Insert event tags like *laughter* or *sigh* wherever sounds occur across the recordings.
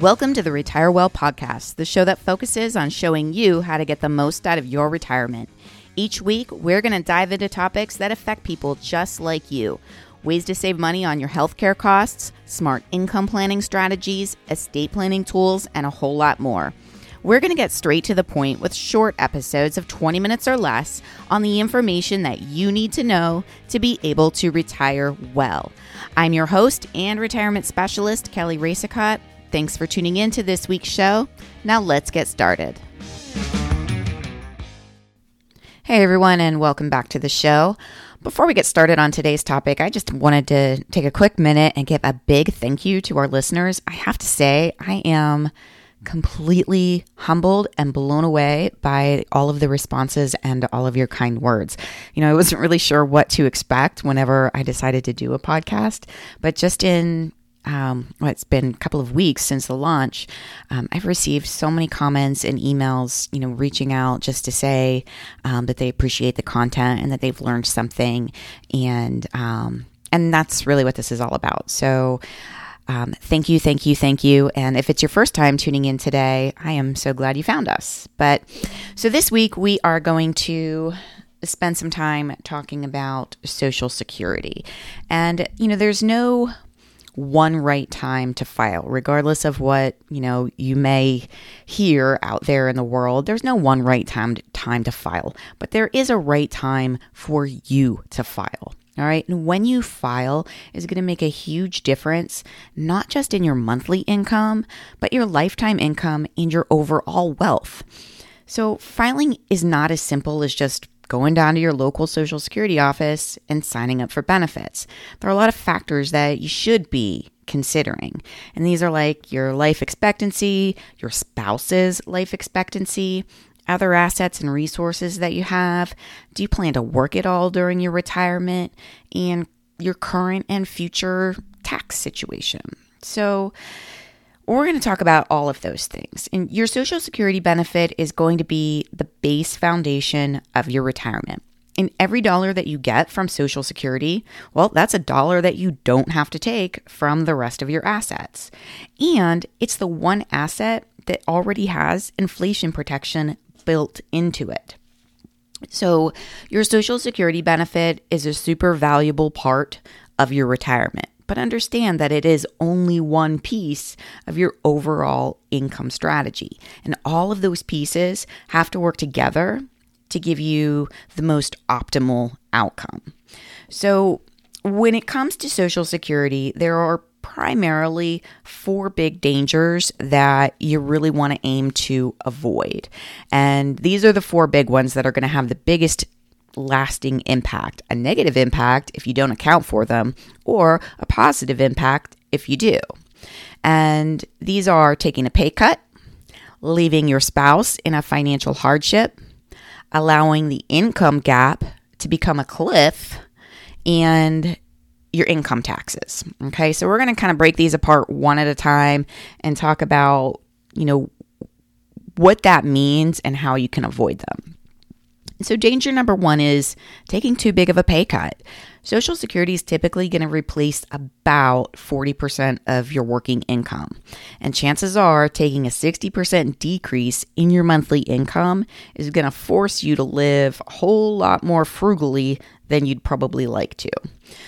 Welcome to the Retire Well podcast, the show that focuses on showing you how to get the most out of your retirement. Each week, we're going to dive into topics that affect people just like you ways to save money on your healthcare costs, smart income planning strategies, estate planning tools, and a whole lot more. We're going to get straight to the point with short episodes of 20 minutes or less on the information that you need to know to be able to retire well. I'm your host and retirement specialist, Kelly Racicott. Thanks for tuning in to this week's show. Now let's get started. Hey everyone, and welcome back to the show. Before we get started on today's topic, I just wanted to take a quick minute and give a big thank you to our listeners. I have to say, I am completely humbled and blown away by all of the responses and all of your kind words. You know, I wasn't really sure what to expect whenever I decided to do a podcast, but just in um, well, it's been a couple of weeks since the launch, um, I've received so many comments and emails, you know, reaching out just to say um, that they appreciate the content and that they've learned something, and um, and that's really what this is all about. So. Um, thank you, thank you, thank you. And if it's your first time tuning in today, I am so glad you found us. But so this week we are going to spend some time talking about Social Security. And, you know, there's no one right time to file regardless of what you know you may hear out there in the world. There's no one right time to, time to file but there is a right time for you to file all right? And when you file is going to make a huge difference not just in your monthly income but your lifetime income and your overall wealth. So filing is not as simple as just going down to your local Social Security office and signing up for benefits. There are a lot of factors that you should be considering. And these are like your life expectancy, your spouse's life expectancy, other assets and resources that you have. Do you plan to work at all during your retirement? And your current and future tax situation. So, we're going to talk about all of those things. And your Social Security benefit is going to be the base foundation of your retirement. And every dollar that you get from Social Security, well, that's a dollar that you don't have to take from the rest of your assets. And it's the one asset that already has inflation protection built into it. So, your Social Security benefit is a super valuable part of your retirement but understand that it is only one piece of your overall income strategy. And all of those pieces have to work together to give you the most optimal outcome. So, when it comes to Social Security, there are primarily four big dangers that you really want to aim to avoid. And these are the four big ones that are going to have the biggest lasting impact, a negative impact if you don't account for them, or a positive impact if you do. And these are taking a pay cut, leaving your spouse in a financial hardship, allowing the income gap to become a cliff, and your income taxes. Okay, so we're going to kind of break these apart one at a time and talk about, you know, what that means and how you can avoid them. So, danger number one is taking too big of a pay cut. Social Security is typically going to replace about 40% of your working income. And chances are taking a 60% decrease in your monthly income is going to force you to live a whole lot more frugally than you'd probably like to.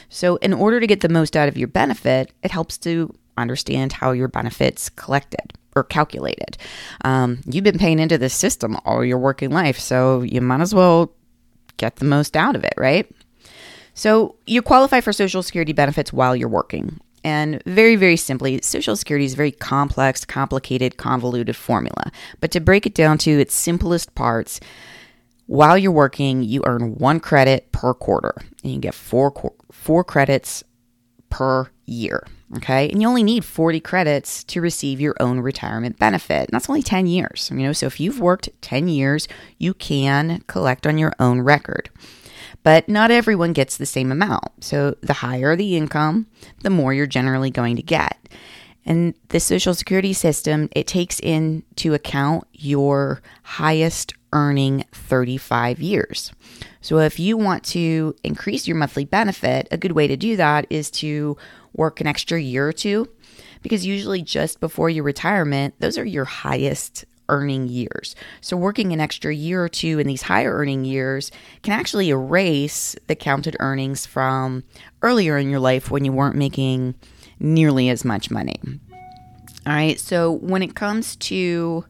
So, in order to get the most out of your benefit, it helps to understand how your benefits collected or calculated. Um, you've been paying into this system all your working life, so you might as well get the most out of it, right? So you qualify for Social Security benefits while you're working. And very, very simply, Social Security is a very complex, complicated, convoluted formula. But to break it down to its simplest parts, while you're working, you earn one credit per quarter, and you get four four credits per year. Okay. And you only need 40 credits to receive your own retirement benefit. And that's only 10 years. You know, so if you've worked 10 years, you can collect on your own record. But not everyone gets the same amount. So the higher the income, the more you're generally going to get. And the Social Security system, it takes into account your highest earning 35 years. So if you want to increase your monthly benefit, a good way to do that is to work an extra year or two, because usually just before your retirement, those are your highest earning years. So, working an extra year or two in these higher earning years can actually erase the counted earnings from earlier in your life when you weren't making nearly as much money. All right, so when it comes to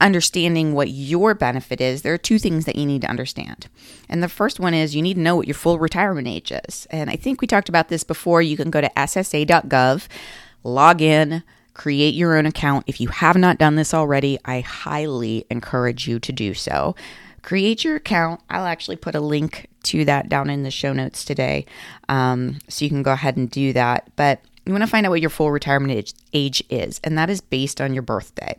understanding what your benefit is, there are two things that you need to understand. And the first one is you need to know what your full retirement age is. And I think we talked about this before. You can go to ssa.gov, log in, create your own account. If you have not done this already, I highly encourage you to do so. Create your account. I'll actually put a link to that down in the show notes today. Um, so you can go ahead and do that. But you want to find out what your full retirement age, age is, and that is based on your birthday.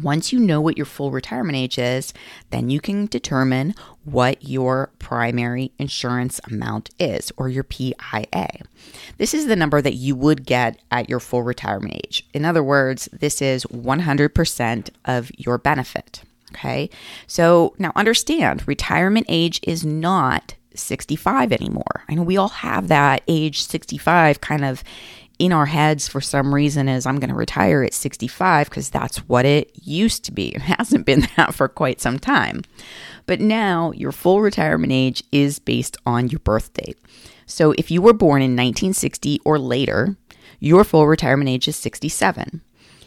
Once you know what your full retirement age is, then you can determine what your primary insurance amount is or your PIA. This is the number that you would get at your full retirement age. In other words, this is 100% of your benefit. Okay. So now understand retirement age is not 65 anymore. I know we all have that age 65 kind of in our heads for some reason is I'm going to retire at 65 because that's what it used to be. It *laughs* hasn't been that for quite some time. But now your full retirement age is based on your birth date. So if you were born in 1960 or later, your full retirement age is 67.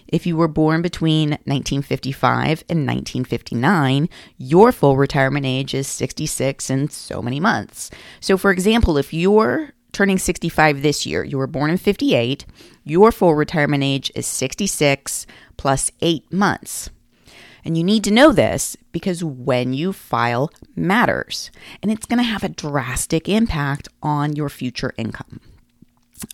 If you were born between 1955 and 1959, your full retirement age is 66 and so many months. So, for example, if you're turning 65 this year. You were born in 58. Your full retirement age is 66 plus eight months. And you need to know this because when you file matters, and it's going to have a drastic impact on your future income.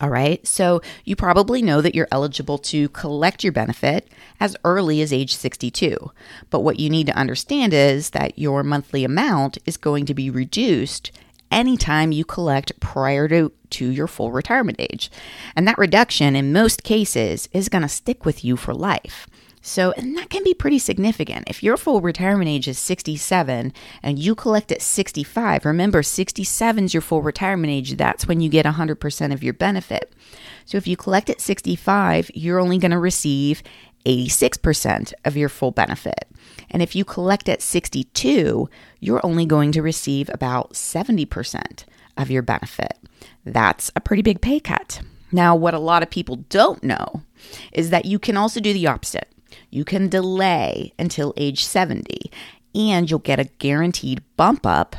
All right, so you probably know that you're eligible to collect your benefit as early as age 62. But what you need to understand is that your monthly amount is going to be reduced anytime you collect prior to, to your full retirement age. And that reduction, in most cases, is going to stick with you for life. So, and that can be pretty significant. If your full retirement age is 67 and you collect at 65, remember 67 is your full retirement age. That's when you get 100% of your benefit. So, if you collect at 65, you're only going to receive 86% of your full benefit. And if you collect at 62, you're only going to receive about 70% of your benefit. That's a pretty big pay cut. Now, what a lot of people don't know is that you can also do the opposite. You can delay until age 70 and you'll get a guaranteed bump up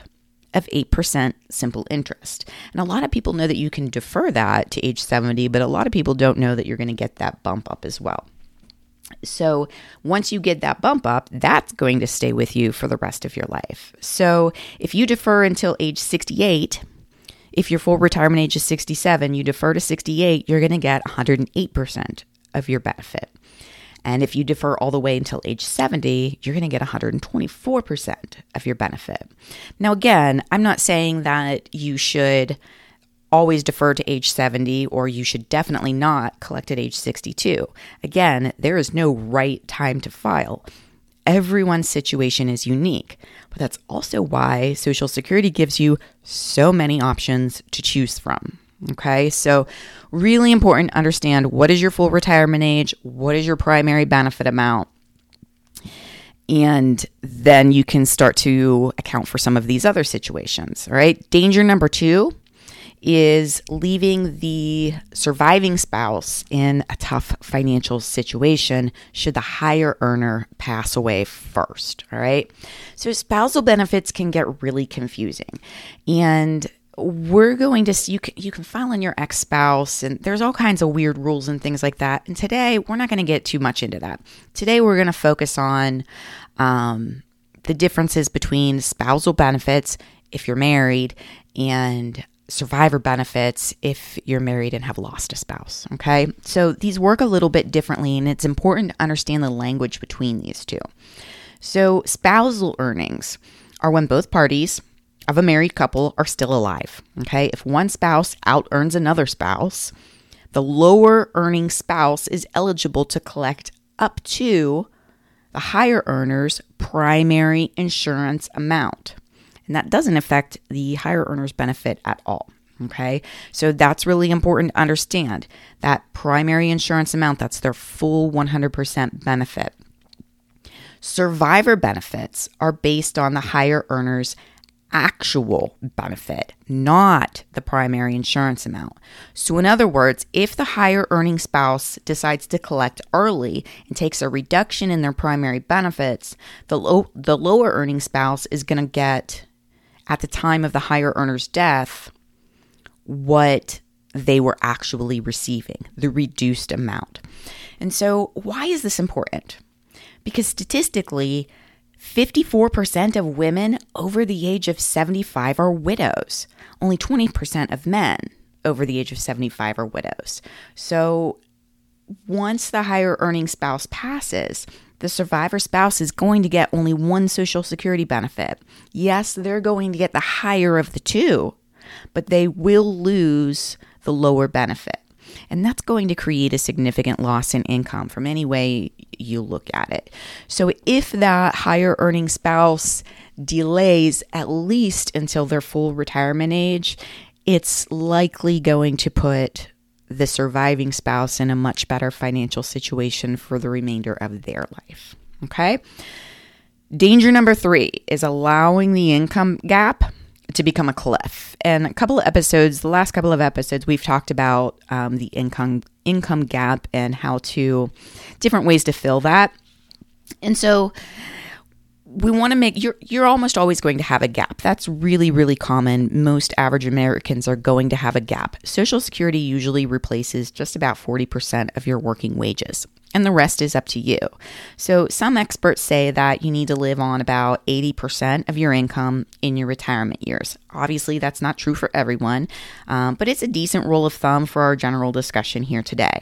of 8% simple interest. And a lot of people know that you can defer that to age 70, but a lot of people don't know that you're going to get that bump up as well. So once you get that bump up, that's going to stay with you for the rest of your life. So if you defer until age 68, if your full retirement age is 67, you defer to 68, you're going to get 108% of your benefit. And if you defer all the way until age 70, you're going to get 124% of your benefit. Now, again, I'm not saying that you should always defer to age 70 or you should definitely not collect at age 62. Again, there is no right time to file. Everyone's situation is unique, but that's also why Social Security gives you so many options to choose from. Okay, so really important to understand what is your full retirement age, what is your primary benefit amount, and then you can start to account for some of these other situations. All right, danger number two is leaving the surviving spouse in a tough financial situation should the higher earner pass away first. All right. So, spousal benefits can get really confusing. And we're going to you can, you can file on your ex-spouse and there's all kinds of weird rules and things like that and today we're not going to get too much into that today we're going to focus on um, the differences between spousal benefits if you're married and survivor benefits if you're married and have lost a spouse. Okay. So these work a little bit differently, and it's important to understand the language between these two. So, spousal earnings are when both parties of a married couple are still alive. Okay. If one spouse out earns another spouse, the lower earning spouse is eligible to collect up to the higher earner's primary insurance amount and that doesn't affect the higher earners benefit at all. Okay, so that's really important to understand that primary insurance amount, that's their full 100% benefit. Survivor benefits are based on the higher earner's actual benefit, not the primary insurance amount. So, in other words, if the higher earning spouse decides to collect early and takes a reduction in their primary benefits, the, low, the lower earning spouse is going to get, at the time of the higher earner's death, what they were actually receiving, the reduced amount. And so, why is this important? Because statistically, 54% of women over the age of 75 are widows. Only 20% of men over the age of 75 are widows. So once the higher earning spouse passes, the survivor spouse is going to get only one Social Security benefit. Yes, they're going to get the higher of the two, but they will lose the lower benefit. And that's going to create a significant loss in income from any way you look at it. So if that higher earning spouse delays at least until their full retirement age, it's likely going to put the surviving spouse in a much better financial situation for the remainder of their life. Okay. Danger number three is allowing the income gap to become a cliff. And a couple of episodes, the last couple of episodes, we've talked about um, the income income gap and how to different ways to fill that. And so we want to make you're you're almost always going to have a gap. That's really really common. Most average Americans are going to have a gap. Social security usually replaces just about 40% of your working wages and the rest is up to you. So, some experts say that you need to live on about 80% of your income in your retirement years. Obviously, that's not true for everyone, um, but it's a decent rule of thumb for our general discussion here today.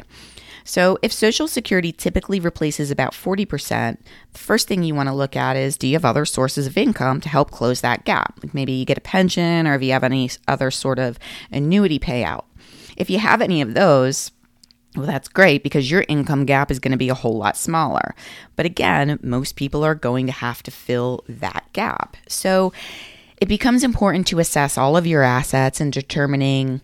So, if Social Security typically replaces about 40%, the first thing you want to look at is do you have other sources of income to help close that gap? Like maybe you get a pension or if you have any other sort of annuity payout. If you have any of those, well, that's great because your income gap is going to be a whole lot smaller. But again, most people are going to have to fill that gap. So it becomes important to assess all of your assets and determining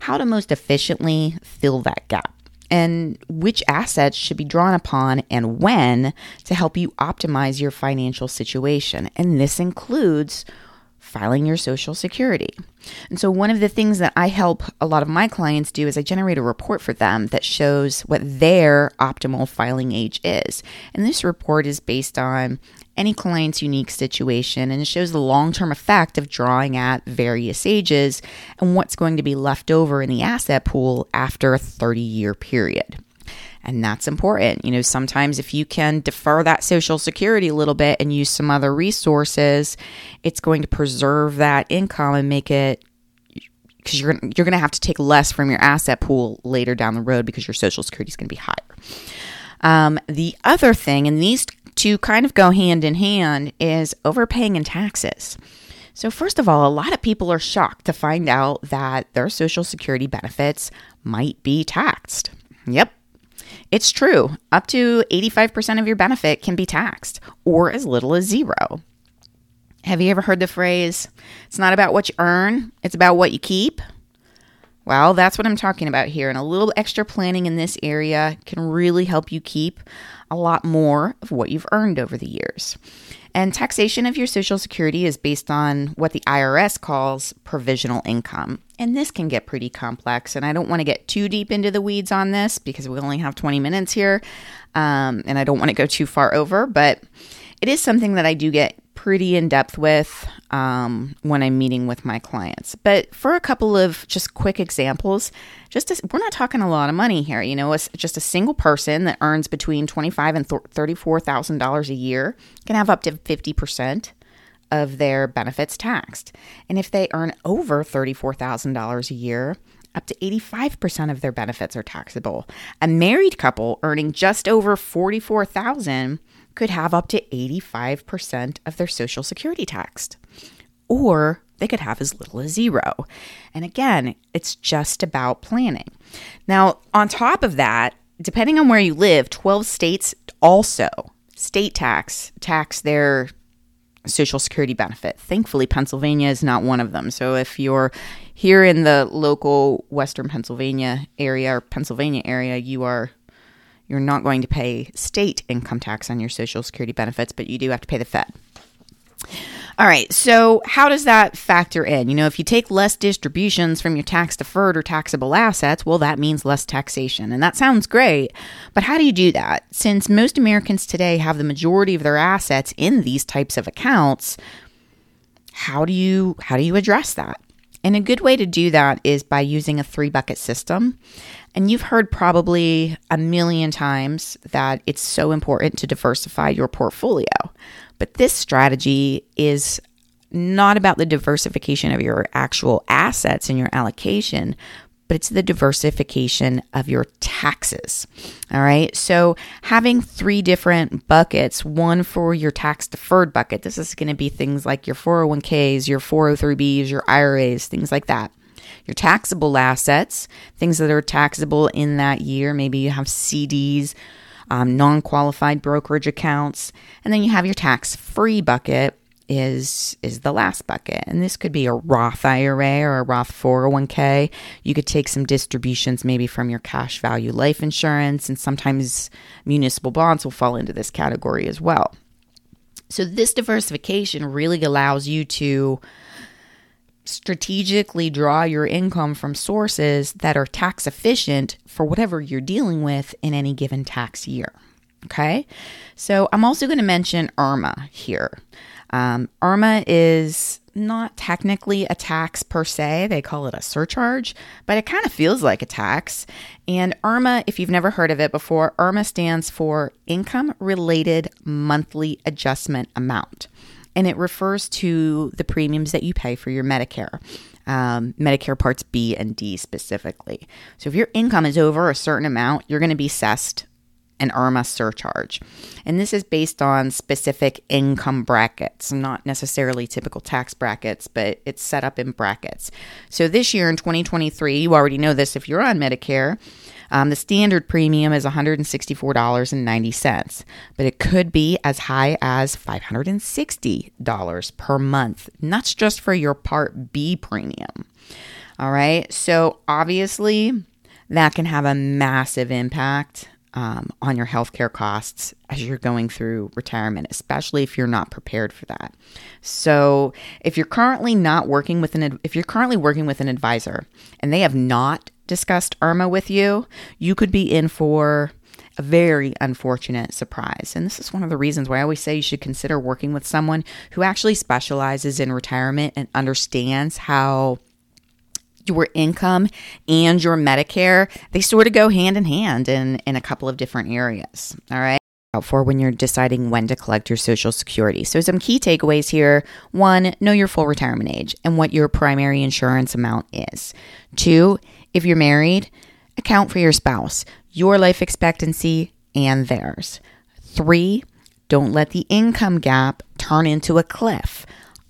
how to most efficiently fill that gap and which assets should be drawn upon and when to help you optimize your financial situation. And this includes filing your social security. And so, one of the things that I help a lot of my clients do is I generate a report for them that shows what their optimal filing age is. And this report is based on any client's unique situation and it shows the long term effect of drawing at various ages and what's going to be left over in the asset pool after a 30 year period. And that's important. You know, sometimes if you can defer that social security a little bit and use some other resources, it's going to preserve that income and make it because you're you're going to have to take less from your asset pool later down the road because your social security is going to be higher. Um, the other thing, and these two kind of go hand in hand, is overpaying in taxes. So, first of all, a lot of people are shocked to find out that their social security benefits might be taxed. Yep, it's true, up to 85% of your benefit can be taxed, or as little as zero. Have you ever heard the phrase, it's not about what you earn, it's about what you keep? Well, that's what I'm talking about here. And a little extra planning in this area can really help you keep a lot more of what you've earned over the years. And taxation of your Social Security is based on what the IRS calls provisional income. And this can get pretty complex. And I don't want to get too deep into the weeds on this because we only have 20 minutes here. Um, and I don't want to go too far over, but it is something that I do get pretty in depth with um, when I'm meeting with my clients. But for a couple of just quick examples, just to, we're not talking a lot of money here. You know, it's just a single person that earns between twenty five and thirty four thousand dollars a year can have up to fifty percent of their benefits taxed, and if they earn over thirty four thousand dollars a year. Up to 85% of their benefits are taxable. A married couple earning just over 44,000 could have up to 85% of their Social Security taxed, or they could have as little as zero. And again, it's just about planning. Now, on top of that, depending on where you live, 12 states also state tax tax their Social Security benefit. Thankfully, Pennsylvania is not one of them. So if you're here in the local Western Pennsylvania area or Pennsylvania area, you are you're not going to pay state income tax on your Social Security benefits, but you do have to pay the Fed. All right, so how does that factor in? You know, if you take less distributions from your tax deferred or taxable assets, well, that means less taxation. And that sounds great, but how do you do that? Since most Americans today have the majority of their assets in these types of accounts, how do you how do you address that? And a good way to do that is by using a three bucket system. And you've heard probably a million times that it's so important to diversify your portfolio. But this strategy is not about the diversification of your actual assets and your allocation, but it's the diversification of your taxes. All right. So having three different buckets, one for your tax deferred bucket. This is going to be things like your 401ks, your 403bs, your IRAs, things like that. Your taxable assets, things that are taxable in that year. Maybe you have CDs, um, non qualified brokerage accounts. And then you have your tax free bucket, is is the last bucket and this could be a Roth IRA or a Roth 401k. You could take some distributions maybe from your cash value life insurance and sometimes municipal bonds will fall into this category as well. So this diversification really allows you to strategically draw your income from sources that are tax efficient for whatever you're dealing with in any given tax year. Okay, so I'm also going to mention IRMAA here. Um, IRMAA is not technically a tax per se, they call it a surcharge, but it kind of feels like a tax. And IRMAA, if you've never heard of it before, IRMAA stands for Income Related Monthly Adjustment Amount and it refers to the premiums that you pay for your Medicare. Um, Medicare Parts B and D specifically. So, if your income is over a certain amount, you're going to be assessed an IRMAA surcharge. And this is based on specific income brackets, not necessarily typical tax brackets, but it's set up in brackets. So this year in 2023, you already know this if you're on Medicare, um, the standard premium is $164.90, but it could be as high as $560 per month. And that's just for your Part B premium. All right. So obviously, that can have a massive impact um, on your healthcare costs as you're going through retirement, especially if you're not prepared for that. So, if you're currently not working with an if you're currently working with an advisor and they have not discussed IRMAA with you, you could be in for a very unfortunate surprise. And this is one of the reasons why I always say you should consider working with someone who actually specializes in retirement and understands how your income and your Medicare, they sort of go hand in hand in, in a couple of different areas. All right for when you're deciding when to collect your Social Security. So, some key takeaways here one, know your full retirement age and what your primary insurance amount is. Two, if you're married, account for your spouse, your life expectancy, and theirs. Three, don't let the income gap turn into a cliff.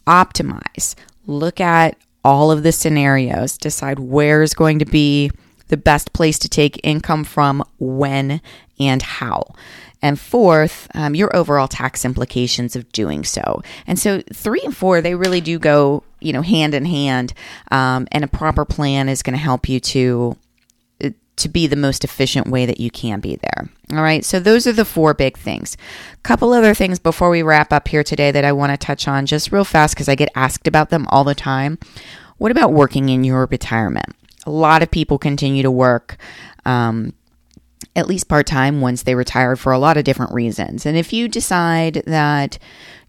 Optimize. Look at all of the scenarios, decide where is going to be the best place to take income from, when, and how. And fourth, um, your overall tax implications of doing so. And so three and four, they really do go, you know, hand in hand. Um, and a proper plan is going to help you to to be the most efficient way that you can be there. All right. So those are the four big things. A couple other things before we wrap up here today that I want to touch on just real fast because I get asked about them all the time. What about working in your retirement? A lot of people continue to work. Um, at least part time once they retired for a lot of different reasons. And if you decide that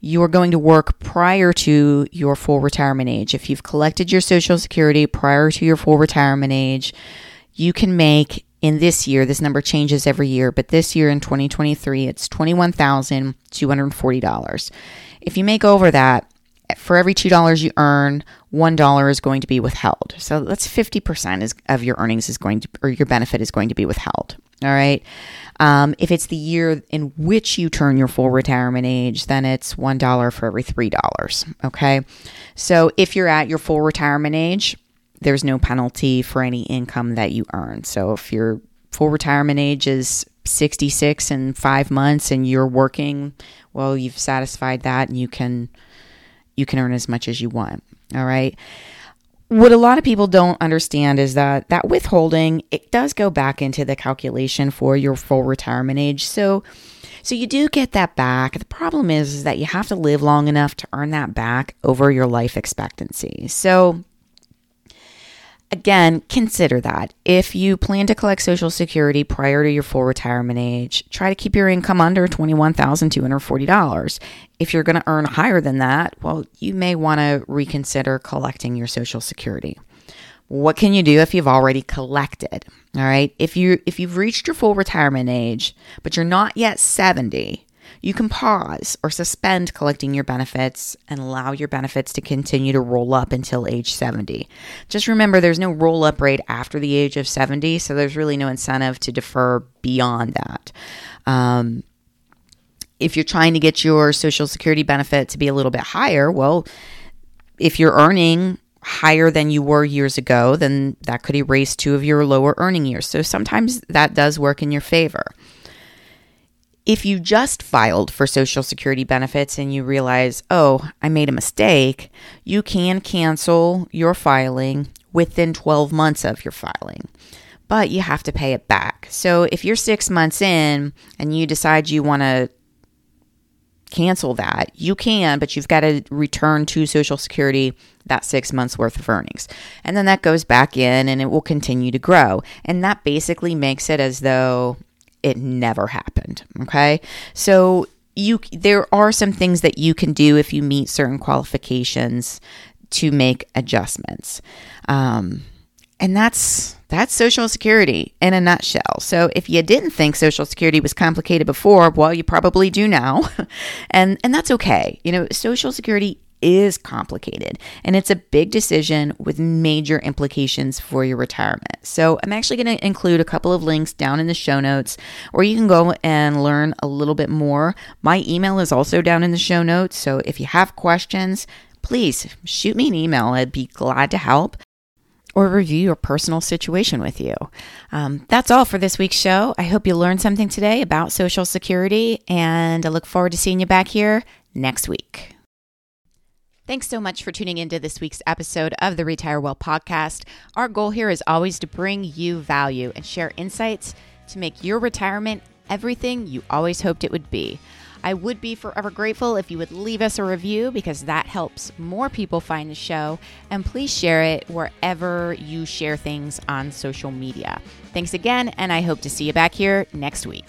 you're going to work prior to your full retirement age, if you've collected your Social Security prior to your full retirement age, you can make in this year, this number changes every year, but this year in 2023, it's $21,240. If you make over that, for every $2 you earn, $1 is going to be withheld. So that's 50% is, of your earnings is going to, or your benefit is going to be withheld. All right. Um, if it's the year in which you turn your full retirement age, then it's $1 for every $3. Okay. So if you're at your full retirement age, there's no penalty for any income that you earn. So if your full retirement age is 66 and five months and you're working, well, you've satisfied that and you can you can earn as much as you want. All right. What a lot of people don't understand is that that withholding it does go back into the calculation for your full retirement age. So so you do get that back. The problem is, is that you have to live long enough to earn that back over your life expectancy. So Again, consider that. If you plan to collect Social Security prior to your full retirement age, try to keep your income under $21,240. If you're going to earn higher than that, well, you may want to reconsider collecting your Social Security. What can you do if you've already collected? All right. If you if you've reached your full retirement age, but you're not yet 70, you can pause or suspend collecting your benefits and allow your benefits to continue to roll up until age 70. Just remember there's no roll up rate after the age of 70, so there's really no incentive to defer beyond that. Um, if you're trying to get your Social Security benefit to be a little bit higher, well, if you're earning higher than you were years ago, then that could erase two of your lower earning years. So sometimes that does work in your favor. If you just filed for Social Security benefits and you realize, oh, I made a mistake, you can cancel your filing within 12 months of your filing. But you have to pay it back. So if you're six months in and you decide you want to cancel that, you can, but you've got to return to Social Security that six months worth of earnings. And then that goes back in and it will continue to grow. And that basically makes it as though it never happened. Okay. So you there are some things that you can do if you meet certain qualifications to make adjustments. Um, and that's that's social security in a nutshell. So if you didn't think social security was complicated before, well you probably do now. *laughs* and and that's okay. You know, social security is complicated and it's a big decision with major implications for your retirement. So, I'm actually going to include a couple of links down in the show notes where you can go and learn a little bit more. My email is also down in the show notes. So, if you have questions, please shoot me an email. I'd be glad to help or review your personal situation with you. Um, that's all for this week's show. I hope you learned something today about Social Security, and I look forward to seeing you back here next week. Thanks so much for tuning into this week's episode of the Retire Well podcast. Our goal here is always to bring you value and share insights to make your retirement everything you always hoped it would be. I would be forever grateful if you would leave us a review because that helps more people find the show. And please share it wherever you share things on social media. Thanks again, and I hope to see you back here next week.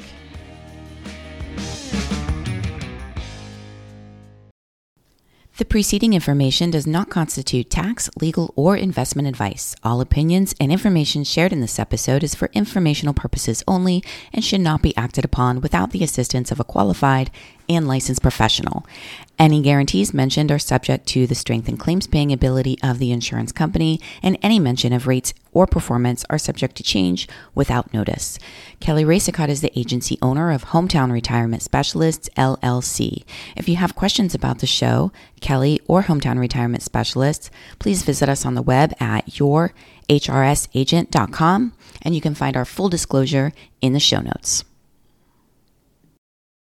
The preceding information does not constitute tax, legal, or investment advice. All opinions and information shared in this episode is for informational purposes only and should not be acted upon without the assistance of a qualified and licensed professional. Any guarantees mentioned are subject to the strength and claims paying ability of the insurance company, and any mention of rates or performance are subject to change without notice. Kelly Racicot is the agency owner of Hometown Retirement Specialists, LLC. If you have questions about the show, Kelly, or Hometown Retirement Specialists, please visit us on the web at yourhrsagent.com, and you can find our full disclosure in the show notes.